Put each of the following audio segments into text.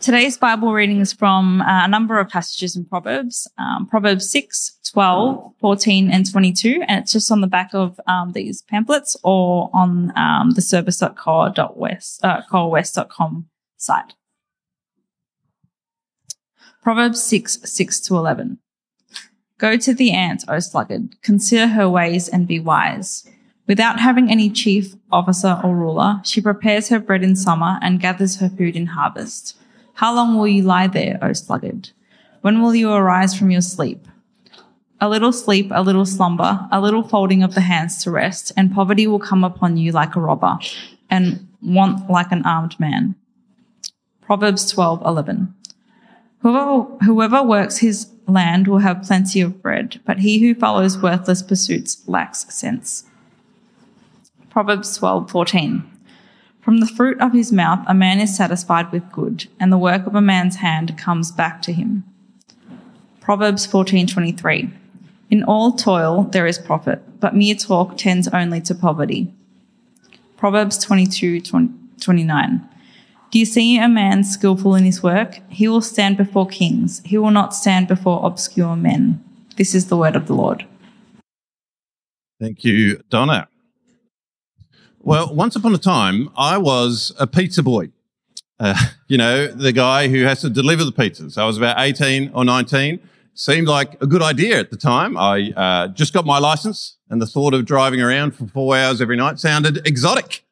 Today's Bible reading is from uh, a number of passages in Proverbs, um, Proverbs 6, 12, 14, and 22. And it's just on the back of um, these pamphlets or on um, the service.core.west, uh, site. Proverbs 6, 6 to 11. Go to the ant, O sluggard, consider her ways and be wise. Without having any chief, officer, or ruler, she prepares her bread in summer and gathers her food in harvest. How long will you lie there, O sluggard? When will you arise from your sleep? A little sleep, a little slumber, a little folding of the hands to rest, and poverty will come upon you like a robber, and want like an armed man. Proverbs 12:11. Whoever, whoever works his land will have plenty of bread, but he who follows worthless pursuits lacks sense. Proverbs 12:14. From the fruit of his mouth, a man is satisfied with good, and the work of a man's hand comes back to him. Proverbs 14:23. In all toil there is profit, but mere talk tends only to poverty. Proverbs 22:29. Do you see a man skillful in his work? He will stand before kings. He will not stand before obscure men. This is the word of the Lord. Thank you, Donna. Well, once upon a time, I was a pizza boy. Uh, you know, the guy who has to deliver the pizzas. I was about 18 or 19. Seemed like a good idea at the time. I uh, just got my license and the thought of driving around for four hours every night sounded exotic.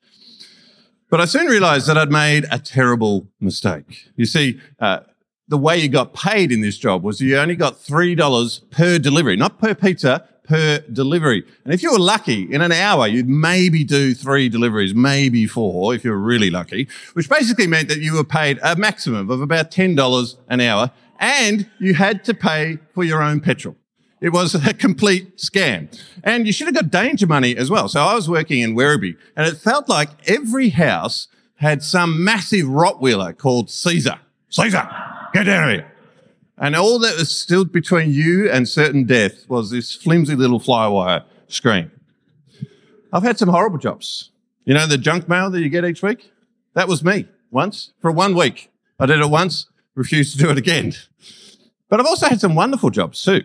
But I soon realized that I'd made a terrible mistake. You see, uh, the way you got paid in this job was you only got $3 per delivery, not per pizza, per delivery. And if you were lucky, in an hour, you'd maybe do three deliveries, maybe four, if you were really lucky, which basically meant that you were paid a maximum of about $10 an hour and you had to pay for your own petrol. It was a complete scam. And you should have got danger money as well. So I was working in Werribee and it felt like every house had some massive Rottweiler called Caesar. Caesar, get down here. And all that was still between you and certain death was this flimsy little flywire screen. I've had some horrible jobs. You know, the junk mail that you get each week? That was me once for one week. I did it once, refused to do it again. But I've also had some wonderful jobs too.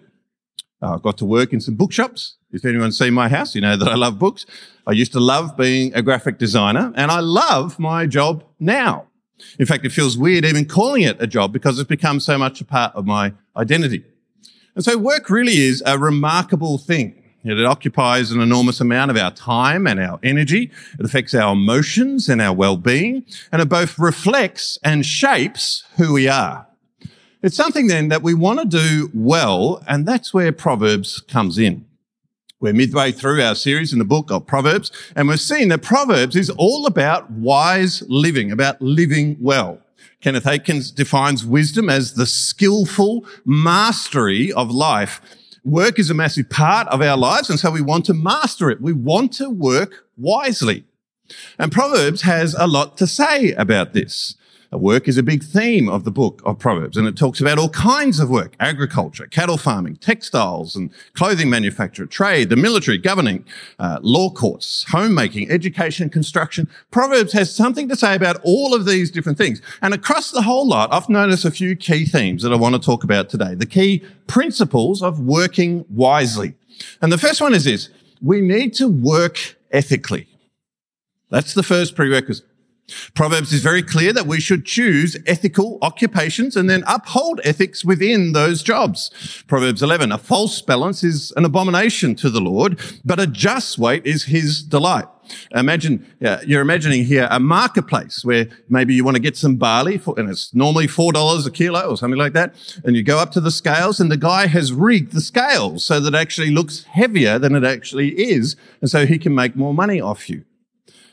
Uh, I got to work in some bookshops. If anyone's seen my house, you know that I love books. I used to love being a graphic designer and I love my job now. In fact, it feels weird even calling it a job because it's become so much a part of my identity. And so work really is a remarkable thing. It occupies an enormous amount of our time and our energy. It affects our emotions and our well-being, and it both reflects and shapes who we are. It's something then that we want to do well, and that's where Proverbs comes in. We're midway through our series in the book of Proverbs, and we've seen that Proverbs is all about wise living, about living well. Kenneth Aikens defines wisdom as the skillful mastery of life. Work is a massive part of our lives, and so we want to master it. We want to work wisely. And Proverbs has a lot to say about this. Work is a big theme of the book of Proverbs, and it talks about all kinds of work agriculture, cattle farming, textiles and clothing manufacture, trade, the military, governing, uh, law courts, homemaking, education, construction. Proverbs has something to say about all of these different things. And across the whole lot, I've noticed a few key themes that I want to talk about today. The key principles of working wisely. And the first one is this we need to work ethically. That's the first prerequisite. Proverbs is very clear that we should choose ethical occupations and then uphold ethics within those jobs. Proverbs 11, a false balance is an abomination to the Lord, but a just weight is his delight. Imagine, you're imagining here a marketplace where maybe you want to get some barley for, and it's normally $4 a kilo or something like that. And you go up to the scales and the guy has rigged the scales so that it actually looks heavier than it actually is. And so he can make more money off you.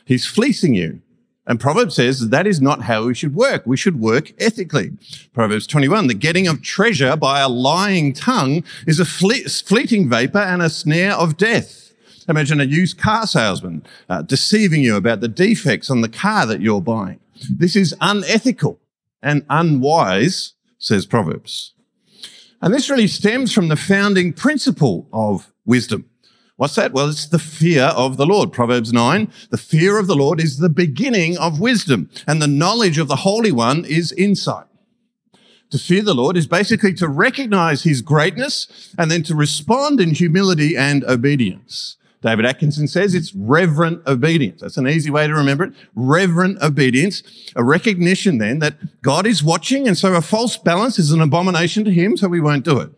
He's fleecing you. And Proverbs says that is not how we should work. We should work ethically. Proverbs 21, the getting of treasure by a lying tongue is a fleeting vapor and a snare of death. Imagine a used car salesman uh, deceiving you about the defects on the car that you're buying. This is unethical and unwise, says Proverbs. And this really stems from the founding principle of wisdom. What's that? Well, it's the fear of the Lord. Proverbs 9. The fear of the Lord is the beginning of wisdom, and the knowledge of the Holy One is insight. To fear the Lord is basically to recognize his greatness and then to respond in humility and obedience. David Atkinson says it's reverent obedience. That's an easy way to remember it. Reverent obedience, a recognition then that God is watching and so a false balance is an abomination to him, so we won't do it.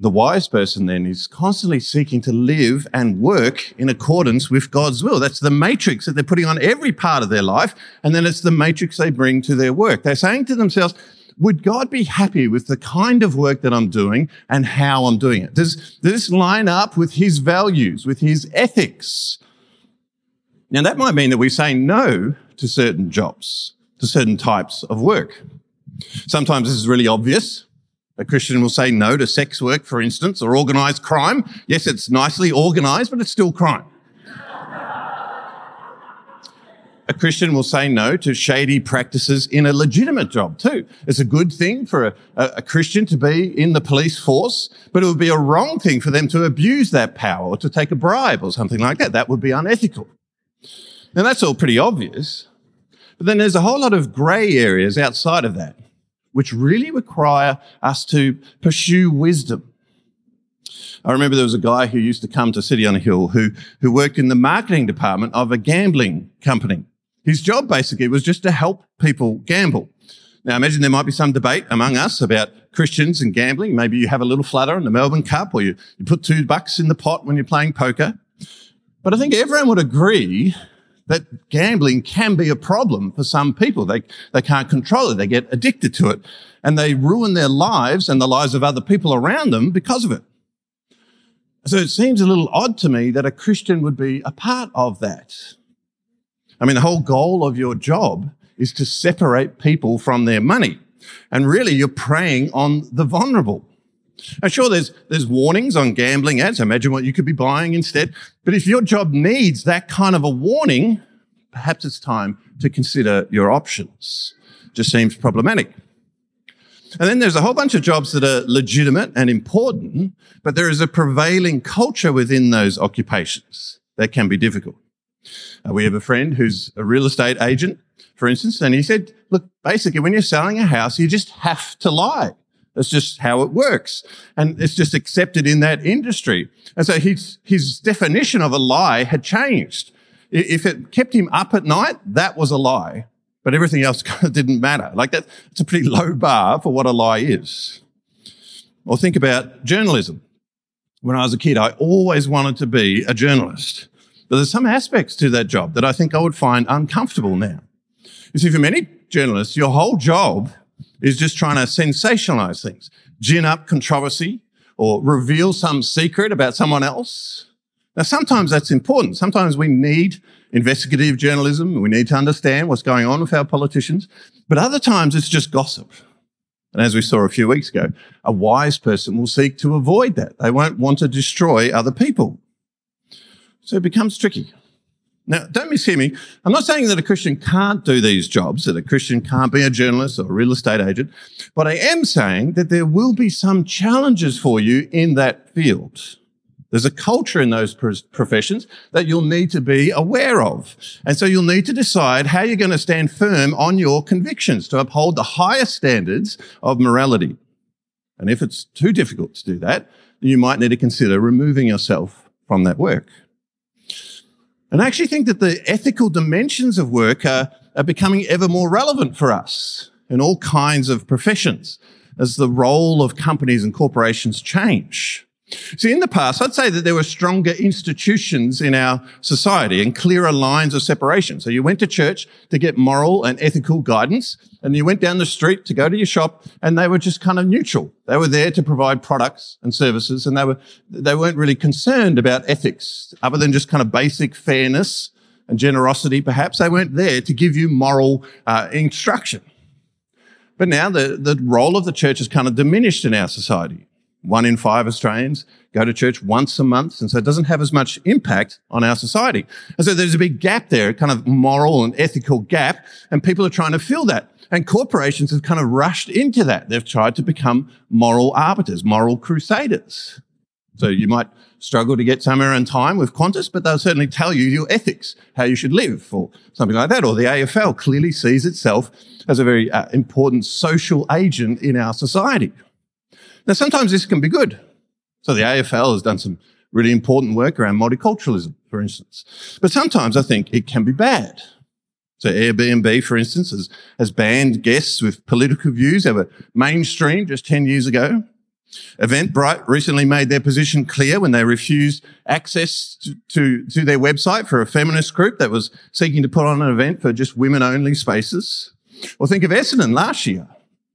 The wise person then is constantly seeking to live and work in accordance with God's will. That's the matrix that they're putting on every part of their life. And then it's the matrix they bring to their work. They're saying to themselves, would God be happy with the kind of work that I'm doing and how I'm doing it? Does, does this line up with his values, with his ethics? Now that might mean that we say no to certain jobs, to certain types of work. Sometimes this is really obvious. A Christian will say no to sex work, for instance, or organized crime. Yes, it's nicely organized, but it's still crime. a Christian will say no to shady practices in a legitimate job too. It's a good thing for a, a, Christian to be in the police force, but it would be a wrong thing for them to abuse that power or to take a bribe or something like that. That would be unethical. Now that's all pretty obvious. But then there's a whole lot of grey areas outside of that which really require us to pursue wisdom. I remember there was a guy who used to come to City on a Hill who, who worked in the marketing department of a gambling company. His job basically was just to help people gamble. Now imagine there might be some debate among us about Christians and gambling. Maybe you have a little flutter in the Melbourne Cup or you, you put two bucks in the pot when you're playing poker. But I think everyone would agree that gambling can be a problem for some people. They, they can't control it. They get addicted to it and they ruin their lives and the lives of other people around them because of it. So it seems a little odd to me that a Christian would be a part of that. I mean, the whole goal of your job is to separate people from their money. And really, you're preying on the vulnerable. And sure, there's, there's warnings on gambling ads. Imagine what you could be buying instead. But if your job needs that kind of a warning, perhaps it's time to consider your options. Just seems problematic. And then there's a whole bunch of jobs that are legitimate and important, but there is a prevailing culture within those occupations that can be difficult. Uh, we have a friend who's a real estate agent, for instance, and he said, look, basically when you're selling a house, you just have to lie. That's just how it works. And it's just accepted in that industry. And so his, his definition of a lie had changed. If it kept him up at night, that was a lie. But everything else didn't matter. Like that, it's a pretty low bar for what a lie is. Or think about journalism. When I was a kid, I always wanted to be a journalist. But there's some aspects to that job that I think I would find uncomfortable now. You see, for many journalists, your whole job is just trying to sensationalize things, gin up controversy or reveal some secret about someone else. Now, sometimes that's important. Sometimes we need investigative journalism. We need to understand what's going on with our politicians. But other times it's just gossip. And as we saw a few weeks ago, a wise person will seek to avoid that. They won't want to destroy other people. So it becomes tricky. Now, don't mishear me. I'm not saying that a Christian can't do these jobs, that a Christian can't be a journalist or a real estate agent, but I am saying that there will be some challenges for you in that field. There's a culture in those professions that you'll need to be aware of. And so you'll need to decide how you're going to stand firm on your convictions to uphold the highest standards of morality. And if it's too difficult to do that, you might need to consider removing yourself from that work. And I actually think that the ethical dimensions of work are, are becoming ever more relevant for us in all kinds of professions as the role of companies and corporations change. See, in the past, I'd say that there were stronger institutions in our society and clearer lines of separation. So you went to church to get moral and ethical guidance, and you went down the street to go to your shop, and they were just kind of neutral. They were there to provide products and services, and they were they weren't really concerned about ethics, other than just kind of basic fairness and generosity. Perhaps they weren't there to give you moral uh, instruction. But now the the role of the church has kind of diminished in our society. One in five Australians go to church once a month. And so it doesn't have as much impact on our society. And so there's a big gap there, kind of moral and ethical gap. And people are trying to fill that. And corporations have kind of rushed into that. They've tried to become moral arbiters, moral crusaders. So you might struggle to get somewhere in time with Qantas, but they'll certainly tell you your ethics, how you should live, or something like that. Or the AFL clearly sees itself as a very uh, important social agent in our society. Now, sometimes this can be good. So the AFL has done some really important work around multiculturalism, for instance. But sometimes I think it can be bad. So Airbnb, for instance, has, has banned guests with political views over mainstream just 10 years ago. Eventbrite recently made their position clear when they refused access to, to, to, their website for a feminist group that was seeking to put on an event for just women only spaces. Or think of Essendon last year,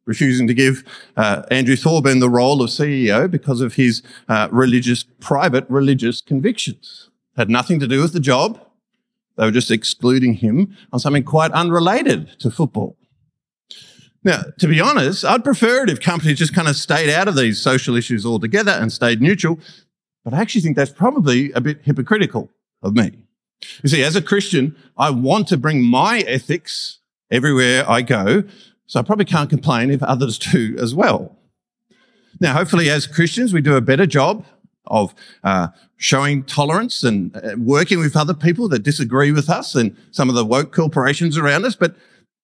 refusing to give uh, Andrew Thorburn the role of CEO because of his uh, religious, private religious convictions. Had nothing to do with the job. They were just excluding him on something quite unrelated to football. Now, to be honest, I'd prefer it if companies just kind of stayed out of these social issues altogether and stayed neutral. But I actually think that's probably a bit hypocritical of me. You see, as a Christian, I want to bring my ethics everywhere I go. So I probably can't complain if others do as well. Now, hopefully, as Christians, we do a better job of uh, showing tolerance and uh, working with other people that disagree with us and some of the woke corporations around us. But,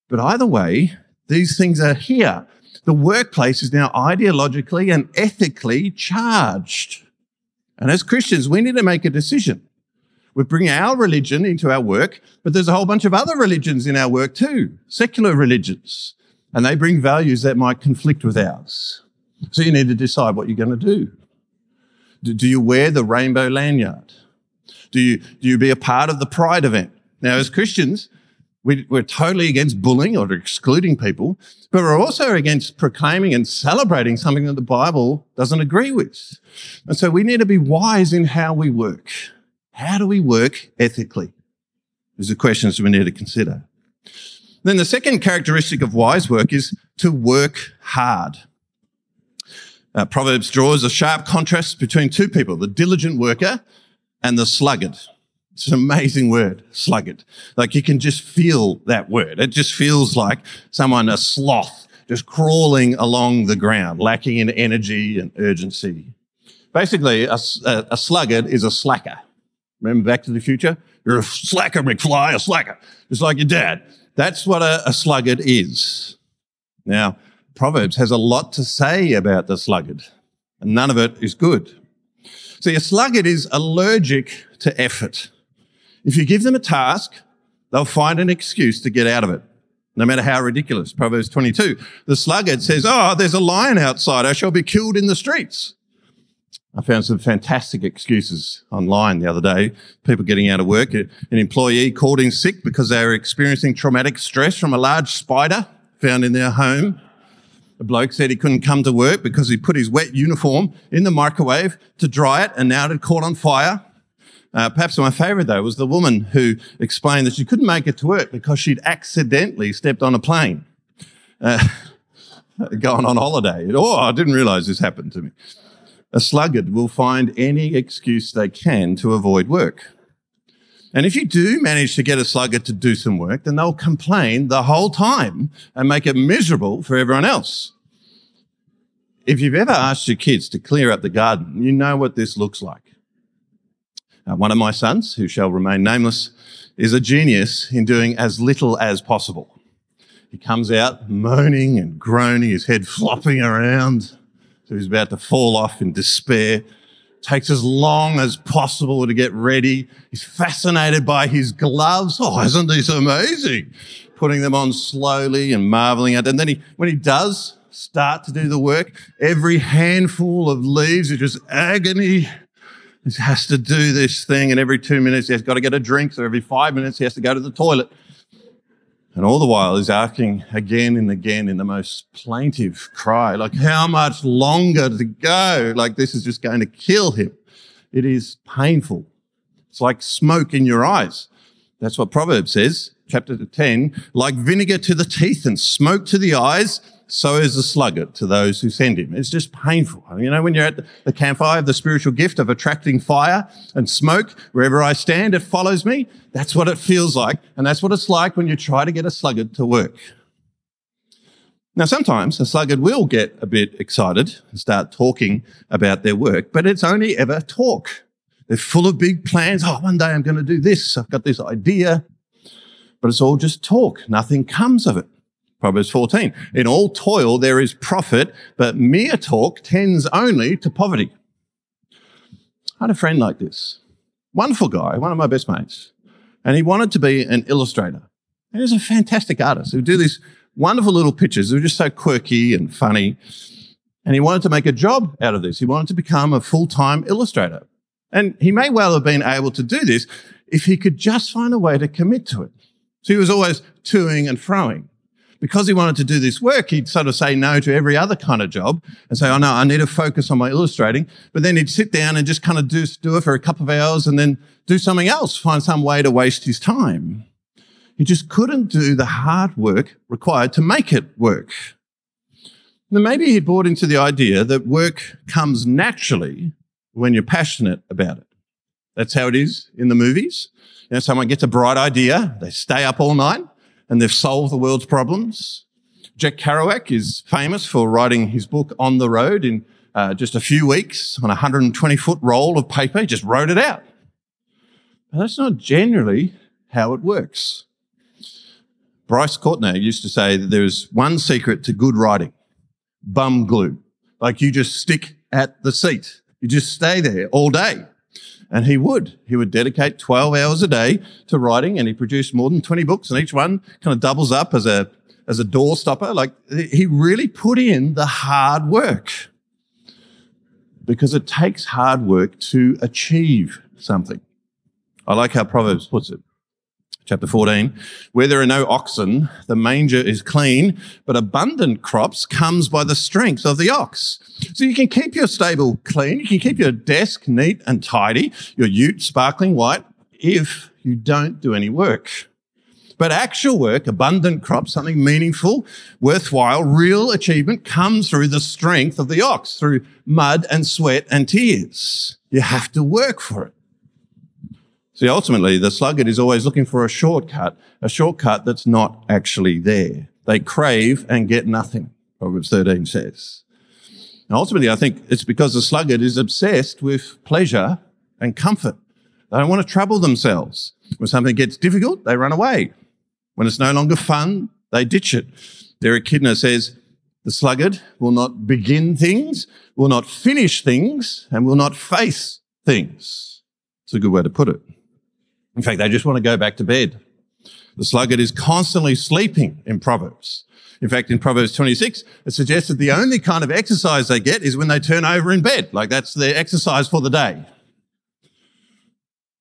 but either way, these things are here. The workplace is now ideologically and ethically charged. And as Christians, we need to make a decision. We bring our religion into our work, but there's a whole bunch of other religions in our work too, secular religions, and they bring values that might conflict with ours. So you need to decide what you're going to do. Do you wear the rainbow lanyard? Do you, do you be a part of the pride event? Now, as Christians, we, are totally against bullying or excluding people, but we're also against proclaiming and celebrating something that the Bible doesn't agree with. And so we need to be wise in how we work. How do we work ethically? These are questions we need to consider. Then the second characteristic of wise work is to work hard. Uh, Proverbs draws a sharp contrast between two people, the diligent worker and the sluggard. It's an amazing word, sluggard. Like you can just feel that word. It just feels like someone, a sloth, just crawling along the ground, lacking in energy and urgency. Basically, a, a, a sluggard is a slacker. Remember Back to the Future? You're a slacker, McFly, a slacker. Just like your dad. That's what a, a sluggard is. Now, Proverbs has a lot to say about the sluggard, and none of it is good. See, a sluggard is allergic to effort. If you give them a task, they'll find an excuse to get out of it, no matter how ridiculous. Proverbs 22. The sluggard says, Oh, there's a lion outside. I shall be killed in the streets. I found some fantastic excuses online the other day. People getting out of work. An employee called in sick because they were experiencing traumatic stress from a large spider found in their home. A bloke said he couldn't come to work because he put his wet uniform in the microwave to dry it and now it had caught on fire. Uh, perhaps my favourite though was the woman who explained that she couldn't make it to work because she'd accidentally stepped on a plane, uh, going on holiday. Oh, I didn't realise this happened to me. A sluggard will find any excuse they can to avoid work. And if you do manage to get a sluggard to do some work, then they'll complain the whole time and make it miserable for everyone else. If you've ever asked your kids to clear up the garden, you know what this looks like. Uh, one of my sons, who shall remain nameless, is a genius in doing as little as possible. He comes out moaning and groaning, his head flopping around. So he's about to fall off in despair. Takes as long as possible to get ready. He's fascinated by his gloves. Oh, isn't this amazing? Putting them on slowly and marveling at it. And then he, when he does start to do the work, every handful of leaves is just agony he has to do this thing, and every two minutes he has got to get a drink, so every five minutes he has to go to the toilet. And all the while he's asking again and again in the most plaintive cry, like, how much longer to go? Like, this is just going to kill him. It is painful. It's like smoke in your eyes. That's what Proverbs says, chapter 10, like vinegar to the teeth and smoke to the eyes, so is the sluggard to those who send him. It's just painful. You know, when you're at the campfire, the spiritual gift of attracting fire and smoke. Wherever I stand, it follows me. That's what it feels like. And that's what it's like when you try to get a sluggard to work. Now, sometimes a sluggard will get a bit excited and start talking about their work, but it's only ever talk. They're full of big plans. Oh, one day I'm going to do this. I've got this idea. But it's all just talk. Nothing comes of it. Proverbs 14. In all toil there is profit, but mere talk tends only to poverty. I had a friend like this. Wonderful guy, one of my best mates. And he wanted to be an illustrator. And he's a fantastic artist who do these wonderful little pictures. They were just so quirky and funny. And he wanted to make a job out of this. He wanted to become a full-time illustrator. And he may well have been able to do this if he could just find a way to commit to it. So he was always toing and froing because he wanted to do this work, he'd sort of say no to every other kind of job and say, Oh no, I need to focus on my illustrating. But then he'd sit down and just kind of do, do it for a couple of hours and then do something else, find some way to waste his time. He just couldn't do the hard work required to make it work. Then maybe he'd bought into the idea that work comes naturally when you're passionate about it. That's how it is in the movies. You know, someone gets a bright idea, they stay up all night, and they've solved the world's problems. Jack Kerouac is famous for writing his book On the Road in uh, just a few weeks on a 120 foot roll of paper. He just wrote it out. But that's not generally how it works. Bryce Courtenay used to say that there's one secret to good writing. Bum glue. Like you just stick at the seat. You just stay there all day. And he would. He would dedicate 12 hours a day to writing and he produced more than 20 books and each one kind of doubles up as a, as a door stopper. Like he really put in the hard work because it takes hard work to achieve something. I like how Proverbs puts it chapter 14, where there are no oxen, the manger is clean, but abundant crops comes by the strength of the ox. So you can keep your stable clean, you can keep your desk neat and tidy, your ute sparkling white, if you don't do any work. But actual work, abundant crops, something meaningful, worthwhile, real achievement comes through the strength of the ox, through mud and sweat and tears. You have to work for it. See, ultimately, the sluggard is always looking for a shortcut, a shortcut that's not actually there. They crave and get nothing, Proverbs 13 says. And ultimately, I think it's because the sluggard is obsessed with pleasure and comfort. They don't want to trouble themselves. When something gets difficult, they run away. When it's no longer fun, they ditch it. Derek Kidner says, the sluggard will not begin things, will not finish things, and will not face things. It's a good way to put it. In fact, they just want to go back to bed. The sluggard is constantly sleeping in Proverbs. In fact, in Proverbs 26, it suggests that the only kind of exercise they get is when they turn over in bed. Like that's their exercise for the day.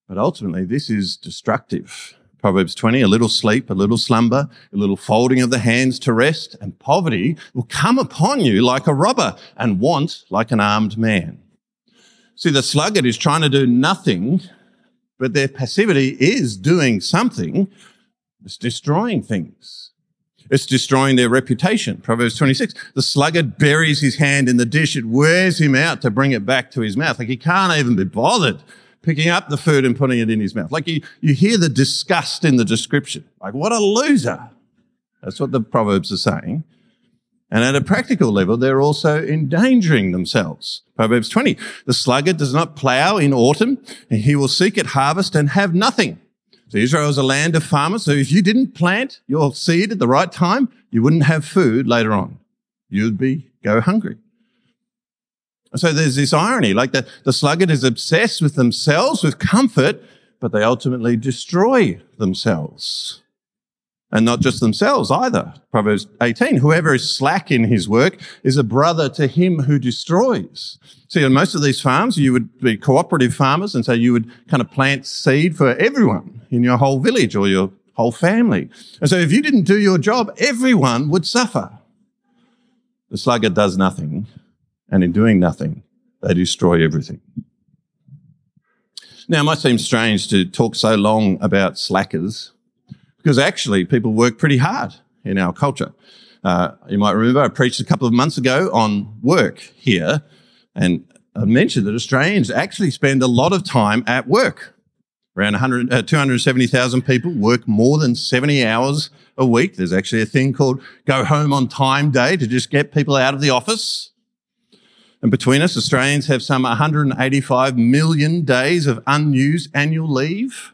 But ultimately, this is destructive. Proverbs 20, a little sleep, a little slumber, a little folding of the hands to rest, and poverty will come upon you like a robber and want like an armed man. See, the sluggard is trying to do nothing but their passivity is doing something. It's destroying things. It's destroying their reputation. Proverbs 26. The sluggard buries his hand in the dish. It wears him out to bring it back to his mouth. Like he can't even be bothered picking up the food and putting it in his mouth. Like you, you hear the disgust in the description. Like what a loser. That's what the Proverbs are saying. And at a practical level, they're also endangering themselves. Proverbs 20, the sluggard does not plow in autumn, and he will seek at harvest and have nothing. So Israel is a land of farmers. So if you didn't plant your seed at the right time, you wouldn't have food later on. You'd be go hungry. So there's this irony, like the, the sluggard is obsessed with themselves, with comfort, but they ultimately destroy themselves and not just themselves either. Proverbs 18, whoever is slack in his work is a brother to him who destroys. See, on most of these farms, you would be cooperative farmers, and so you would kind of plant seed for everyone in your whole village or your whole family. And so if you didn't do your job, everyone would suffer. The sluggard does nothing, and in doing nothing, they destroy everything. Now, it might seem strange to talk so long about slackers because actually people work pretty hard in our culture. Uh, you might remember I preached a couple of months ago on work here, and I mentioned that Australians actually spend a lot of time at work. Around 100, uh, 270,000 people work more than 70 hours a week. There's actually a thing called go home on time day to just get people out of the office. And between us, Australians have some 185 million days of unused annual leave.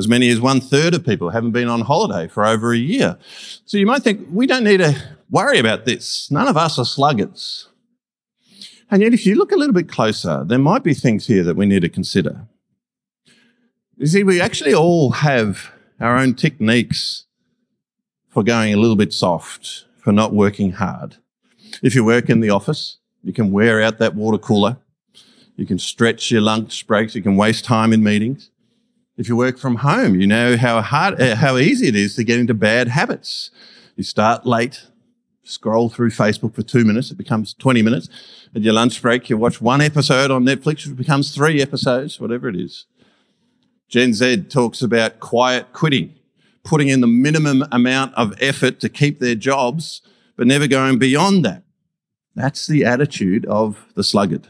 As many as one third of people haven't been on holiday for over a year. So you might think we don't need to worry about this. None of us are sluggards. And yet, if you look a little bit closer, there might be things here that we need to consider. You see, we actually all have our own techniques for going a little bit soft, for not working hard. If you work in the office, you can wear out that water cooler. You can stretch your lunch breaks. You can waste time in meetings. If you work from home, you know how hard, uh, how easy it is to get into bad habits. You start late, scroll through Facebook for two minutes. It becomes 20 minutes. At your lunch break, you watch one episode on Netflix, it becomes three episodes, whatever it is. Gen Z talks about quiet quitting, putting in the minimum amount of effort to keep their jobs, but never going beyond that. That's the attitude of the sluggard.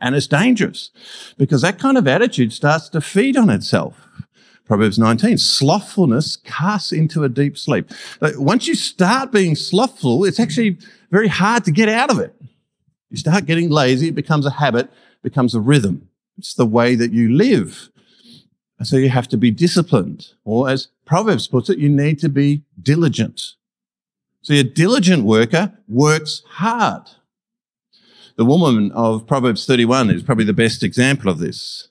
And it's dangerous because that kind of attitude starts to feed on itself. Proverbs 19, slothfulness casts into a deep sleep. Once you start being slothful, it's actually very hard to get out of it. You start getting lazy, it becomes a habit, becomes a rhythm. It's the way that you live. So you have to be disciplined. Or as Proverbs puts it, you need to be diligent. So a diligent worker works hard. The woman of Proverbs 31 is probably the best example of this.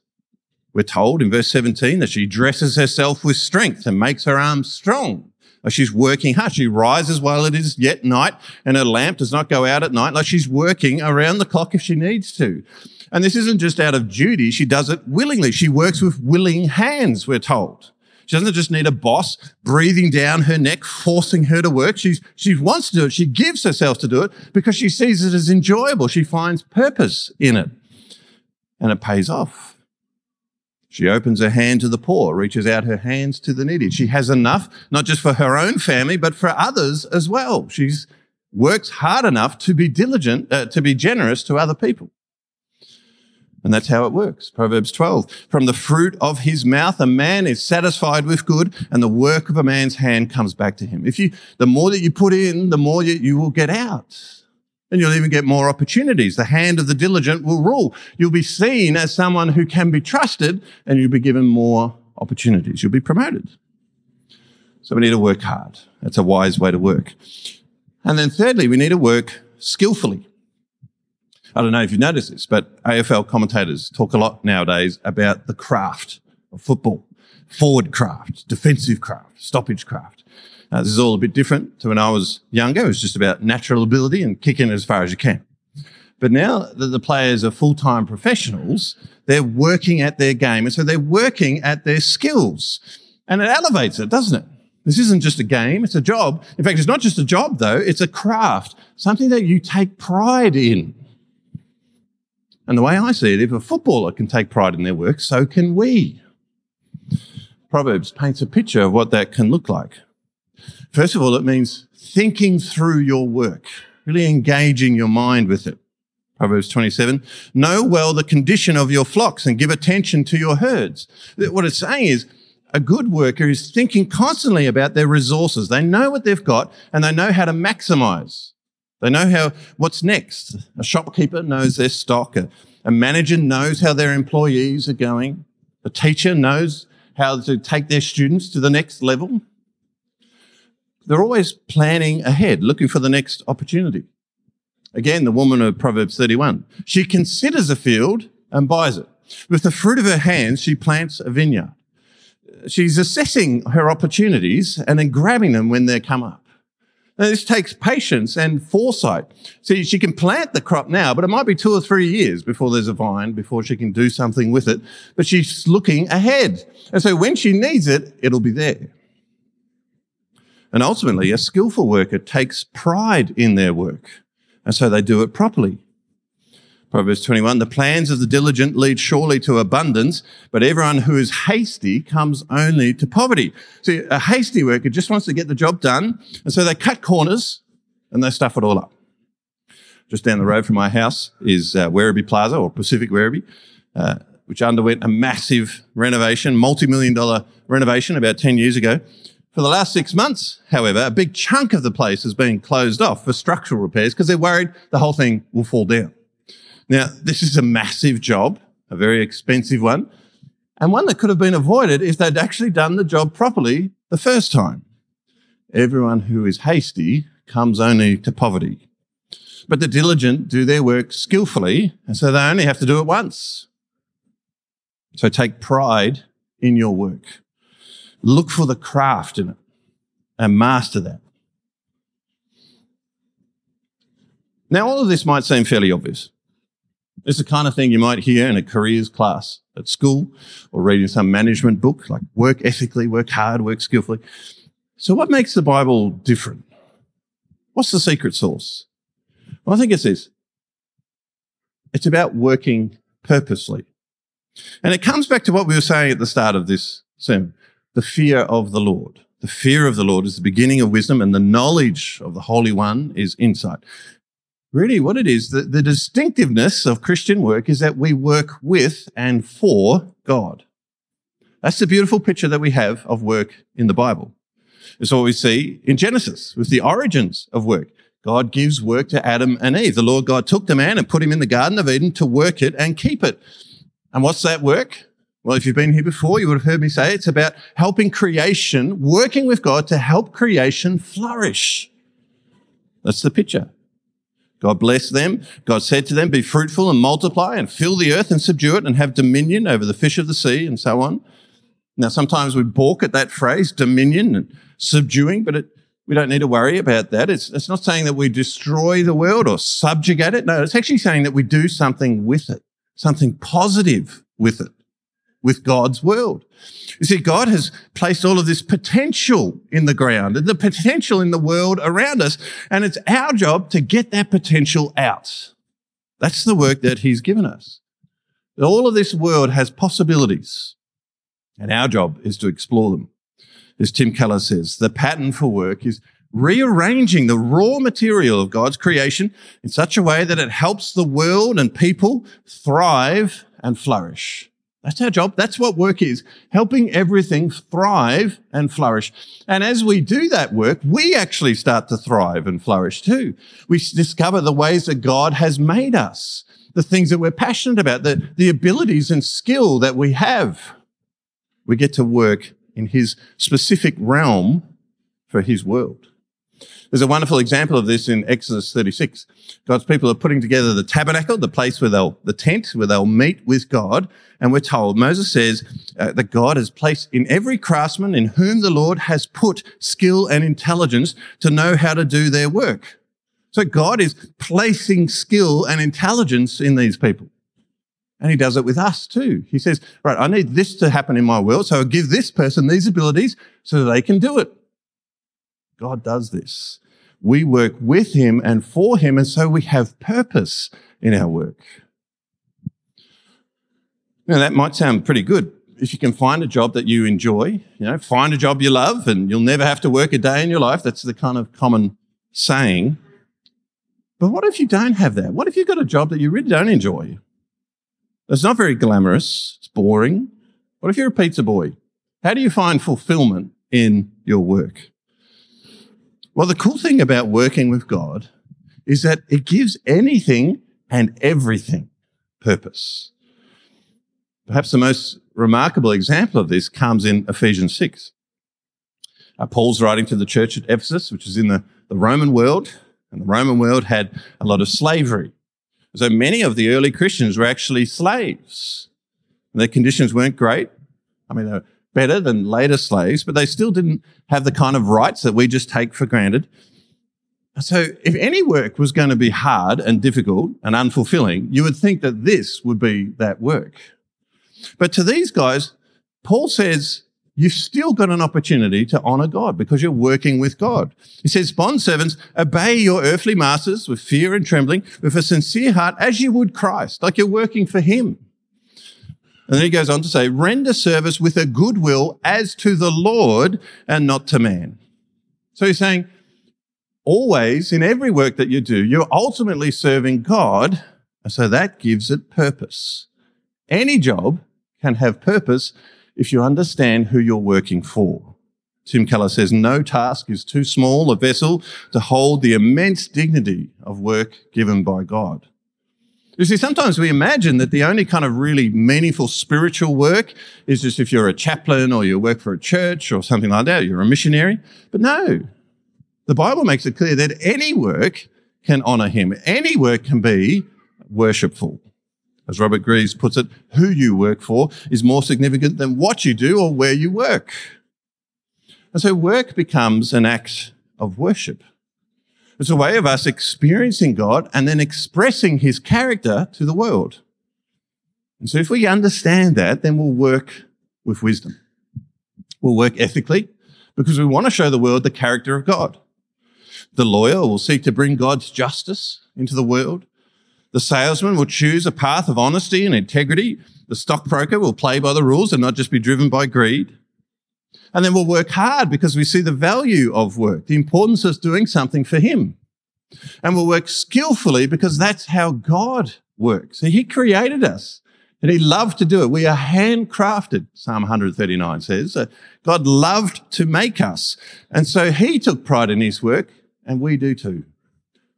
We're told in verse 17 that she dresses herself with strength and makes her arms strong. Like she's working hard. She rises while it is yet night and her lamp does not go out at night. Like she's working around the clock if she needs to. And this isn't just out of duty. She does it willingly. She works with willing hands, we're told. She doesn't just need a boss breathing down her neck, forcing her to work. She's, she wants to do it. She gives herself to do it because she sees it as enjoyable. She finds purpose in it and it pays off. She opens her hand to the poor, reaches out her hands to the needy. She has enough, not just for her own family, but for others as well. She's works hard enough to be diligent, uh, to be generous to other people. And that's how it works. Proverbs 12. From the fruit of his mouth, a man is satisfied with good and the work of a man's hand comes back to him. If you, the more that you put in, the more you, you will get out. And you'll even get more opportunities. The hand of the diligent will rule. You'll be seen as someone who can be trusted and you'll be given more opportunities. You'll be promoted. So we need to work hard. That's a wise way to work. And then thirdly, we need to work skillfully. I don't know if you've noticed this, but AFL commentators talk a lot nowadays about the craft of football. Forward craft, defensive craft, stoppage craft. Uh, this is all a bit different to when I was younger. It was just about natural ability and kicking as far as you can. But now that the players are full-time professionals, they're working at their game. And so they're working at their skills. And it elevates it, doesn't it? This isn't just a game, it's a job. In fact, it's not just a job though, it's a craft, something that you take pride in. And the way I see it, if a footballer can take pride in their work, so can we. Proverbs paints a picture of what that can look like. First of all, it means thinking through your work, really engaging your mind with it. Proverbs 27, know well the condition of your flocks and give attention to your herds. What it's saying is a good worker is thinking constantly about their resources. They know what they've got and they know how to maximize. They know how, what's next. A shopkeeper knows their stock. A, a manager knows how their employees are going. A teacher knows how to take their students to the next level. They're always planning ahead, looking for the next opportunity. Again, the woman of Proverbs 31. She considers a field and buys it. With the fruit of her hands, she plants a vineyard. She's assessing her opportunities and then grabbing them when they come up. Now, this takes patience and foresight. See, she can plant the crop now, but it might be two or three years before there's a vine, before she can do something with it. But she's looking ahead. And so when she needs it, it'll be there. And ultimately, a skillful worker takes pride in their work. And so they do it properly. Proverbs 21, the plans of the diligent lead surely to abundance, but everyone who is hasty comes only to poverty. See, a hasty worker just wants to get the job done, and so they cut corners and they stuff it all up. Just down the road from my house is uh, Werribee Plaza or Pacific Werribee, uh, which underwent a massive renovation, multi-million dollar renovation about 10 years ago. For the last six months, however, a big chunk of the place has been closed off for structural repairs because they're worried the whole thing will fall down. Now, this is a massive job, a very expensive one, and one that could have been avoided if they'd actually done the job properly the first time. Everyone who is hasty comes only to poverty. But the diligent do their work skillfully, and so they only have to do it once. So take pride in your work. Look for the craft in it and master that. Now, all of this might seem fairly obvious. It's the kind of thing you might hear in a careers class at school or reading some management book, like work ethically, work hard, work skillfully. So what makes the Bible different? What's the secret sauce? Well, I think it's this. It's about working purposely. And it comes back to what we were saying at the start of this sermon. The fear of the Lord. The fear of the Lord is the beginning of wisdom and the knowledge of the Holy One is insight really what it is, the, the distinctiveness of Christian work is that we work with and for God. That's the beautiful picture that we have of work in the Bible. It's what we see in Genesis with the origins of work. God gives work to Adam and Eve. The Lord God took the man and put him in the Garden of Eden to work it and keep it. And what's that work? Well, if you've been here before, you would have heard me say it's about helping creation, working with God to help creation flourish. That's the picture. God blessed them. God said to them, be fruitful and multiply and fill the earth and subdue it and have dominion over the fish of the sea and so on. Now, sometimes we balk at that phrase, dominion and subduing, but it, we don't need to worry about that. It's, it's not saying that we destroy the world or subjugate it. No, it's actually saying that we do something with it, something positive with it with God's world. You see, God has placed all of this potential in the ground and the potential in the world around us. And it's our job to get that potential out. That's the work that he's given us. All of this world has possibilities and our job is to explore them. As Tim Keller says, the pattern for work is rearranging the raw material of God's creation in such a way that it helps the world and people thrive and flourish. That's our job. That's what work is. Helping everything thrive and flourish. And as we do that work, we actually start to thrive and flourish too. We discover the ways that God has made us, the things that we're passionate about, the, the abilities and skill that we have. We get to work in his specific realm for his world. There's a wonderful example of this in Exodus 36. God's people are putting together the tabernacle, the place where they'll, the tent where they'll meet with God. And we're told, Moses says uh, that God has placed in every craftsman in whom the Lord has put skill and intelligence to know how to do their work. So God is placing skill and intelligence in these people. And he does it with us too. He says, right, I need this to happen in my world. So I'll give this person these abilities so that they can do it. God does this. We work with him and for him, and so we have purpose in our work. Now, that might sound pretty good. If you can find a job that you enjoy, you know, find a job you love, and you'll never have to work a day in your life. That's the kind of common saying. But what if you don't have that? What if you've got a job that you really don't enjoy? It's not very glamorous. It's boring. What if you're a pizza boy? How do you find fulfillment in your work? Well, the cool thing about working with God is that it gives anything and everything purpose. Perhaps the most remarkable example of this comes in Ephesians 6. Uh, Paul's writing to the church at Ephesus, which is in the, the Roman world, and the Roman world had a lot of slavery. So many of the early Christians were actually slaves. And their conditions weren't great. I mean, they were better than later slaves, but they still didn't have the kind of rights that we just take for granted. So if any work was going to be hard and difficult and unfulfilling, you would think that this would be that work. But to these guys, Paul says you've still got an opportunity to honor God because you're working with God. He says, bond servants, obey your earthly masters with fear and trembling, with a sincere heart, as you would Christ, like you're working for him. And then he goes on to say, render service with a good will as to the Lord and not to man. So he's saying, always in every work that you do, you're ultimately serving God. And so that gives it purpose. Any job can have purpose if you understand who you're working for. Tim Keller says, no task is too small a vessel to hold the immense dignity of work given by God. You see, sometimes we imagine that the only kind of really meaningful spiritual work is just if you're a chaplain or you work for a church or something like that, you're a missionary. But no, the Bible makes it clear that any work can honor him. Any work can be worshipful. As Robert Greaves puts it, who you work for is more significant than what you do or where you work. And so work becomes an act of worship. It's a way of us experiencing God and then expressing his character to the world. And so if we understand that, then we'll work with wisdom. We'll work ethically because we want to show the world the character of God. The lawyer will seek to bring God's justice into the world. The salesman will choose a path of honesty and integrity. The stockbroker will play by the rules and not just be driven by greed. And then we'll work hard because we see the value of work, the importance of doing something for him. And we'll work skillfully because that's how God works. He created us and he loved to do it. We are handcrafted, Psalm 139 says. Uh, God loved to make us. And so he took pride in his work and we do too.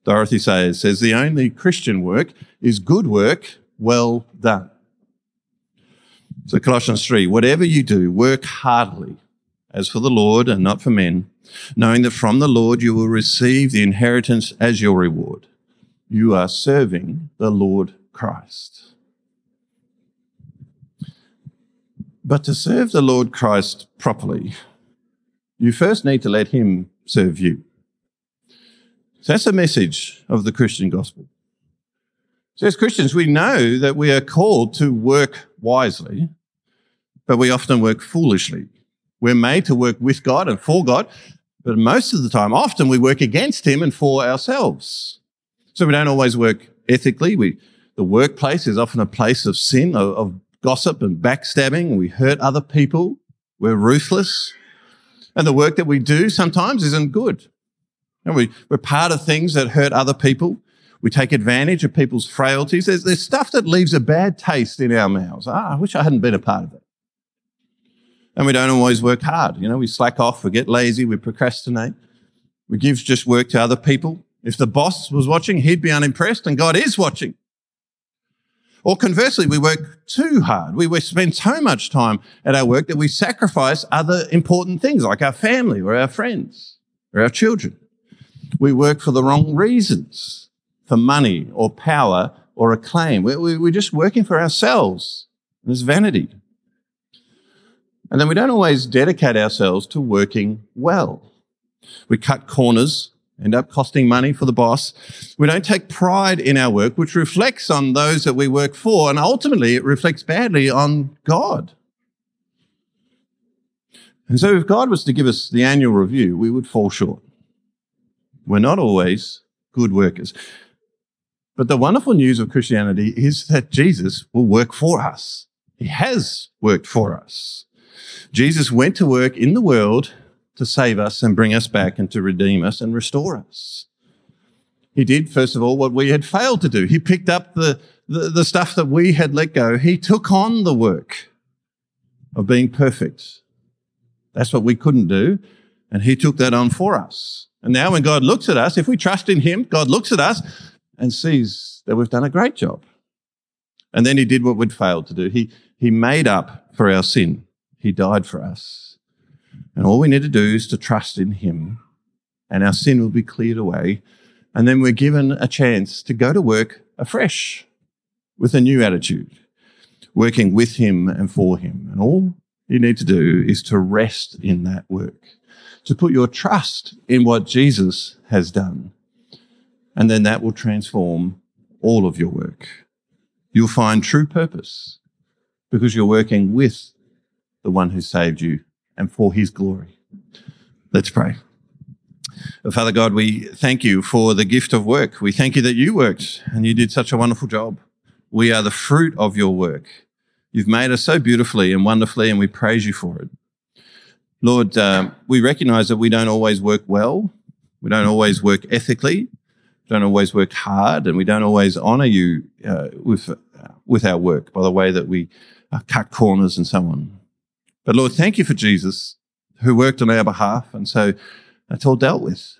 Dorothy Sayers says the only Christian work is good work well done. So Colossians 3, whatever you do, work heartily as for the Lord and not for men, knowing that from the Lord you will receive the inheritance as your reward. You are serving the Lord Christ. But to serve the Lord Christ properly, you first need to let him serve you. So that's the message of the Christian gospel. So as Christians, we know that we are called to work wisely, but we often work foolishly. We're made to work with God and for God, but most of the time, often we work against Him and for ourselves. So we don't always work ethically. We, the workplace is often a place of sin, of, of gossip and backstabbing. We hurt other people. We're ruthless. And the work that we do sometimes isn't good. And we, we're part of things that hurt other people. We take advantage of people's frailties. There's, there's stuff that leaves a bad taste in our mouths. Ah, I wish I hadn't been a part of it. And we don't always work hard. You know, we slack off, we get lazy, we procrastinate. We give just work to other people. If the boss was watching, he'd be unimpressed, and God is watching. Or conversely, we work too hard. We, we spend so much time at our work that we sacrifice other important things like our family or our friends or our children. We work for the wrong reasons, for money or power or acclaim. We're, we're just working for ourselves. There's vanity. And then we don't always dedicate ourselves to working well. We cut corners, end up costing money for the boss. We don't take pride in our work, which reflects on those that we work for, and ultimately it reflects badly on God. And so if God was to give us the annual review, we would fall short. We're not always good workers. But the wonderful news of Christianity is that Jesus will work for us. He has worked for us. Jesus went to work in the world to save us and bring us back and to redeem us and restore us. He did, first of all, what we had failed to do. He picked up the, the, the stuff that we had let go. He took on the work of being perfect. That's what we couldn't do. And he took that on for us. And now when God looks at us, if we trust in him, God looks at us and sees that we've done a great job. And then he did what we'd failed to do. He, he made up for our sin. He died for us. And all we need to do is to trust in him and our sin will be cleared away. And then we're given a chance to go to work afresh with a new attitude, working with him and for him. And all you need to do is to rest in that work to put your trust in what Jesus has done. And then that will transform all of your work. You'll find true purpose because you're working with the one who saved you and for his glory. Let's pray. Father God, we thank you for the gift of work. We thank you that you worked and you did such a wonderful job. We are the fruit of your work. You've made us so beautifully and wonderfully, and we praise you for it. Lord, uh, we recognize that we don't always work well. We don't always work ethically. We don't always work hard, and we don't always honor you uh, with, uh, with our work by the way that we uh, cut corners and so on. But Lord, thank you for Jesus who worked on our behalf. And so it's all dealt with.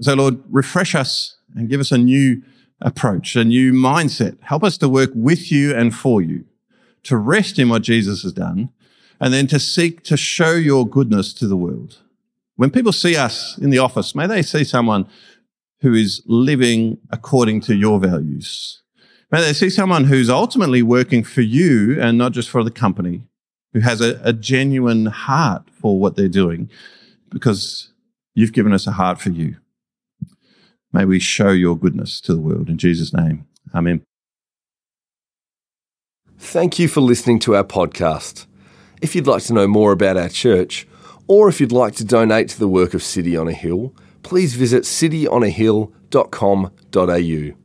So, Lord, refresh us and give us a new approach, a new mindset. Help us to work with you and for you, to rest in what Jesus has done, and then to seek to show your goodness to the world. When people see us in the office, may they see someone who is living according to your values. May they see someone who's ultimately working for you and not just for the company, who has a, a genuine heart for what they're doing because You've given us a heart for you. May we show your goodness to the world. In Jesus' name, Amen. Thank you for listening to our podcast. If you'd like to know more about our church, or if you'd like to donate to the work of City on a Hill, please visit cityonahill.com.au.